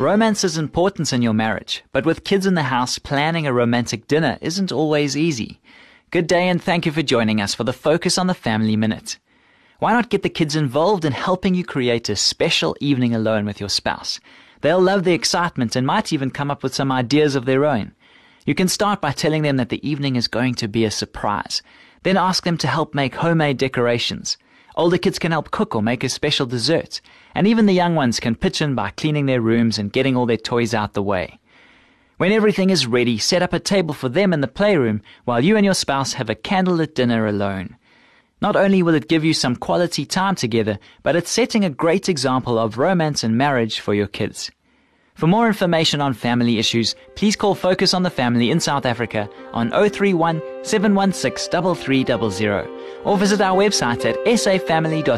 Romance is important in your marriage, but with kids in the house, planning a romantic dinner isn't always easy. Good day and thank you for joining us for the Focus on the Family Minute. Why not get the kids involved in helping you create a special evening alone with your spouse? They'll love the excitement and might even come up with some ideas of their own. You can start by telling them that the evening is going to be a surprise. Then ask them to help make homemade decorations. Older kids can help cook or make a special dessert. And even the young ones can pitch in by cleaning their rooms and getting all their toys out the way. When everything is ready, set up a table for them in the playroom while you and your spouse have a candlelit dinner alone. Not only will it give you some quality time together, but it's setting a great example of romance and marriage for your kids. For more information on family issues, please call Focus on the Family in South Africa on 031 716 3300 or visit our website at safamily.co.za.